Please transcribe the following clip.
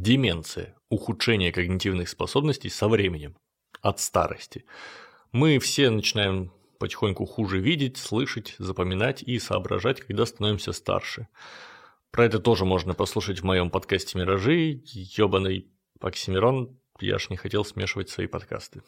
Деменция – ухудшение когнитивных способностей со временем, от старости. Мы все начинаем потихоньку хуже видеть, слышать, запоминать и соображать, когда становимся старше. Про это тоже можно послушать в моем подкасте «Миражи». Ёбаный Оксимирон, я ж не хотел смешивать свои подкасты.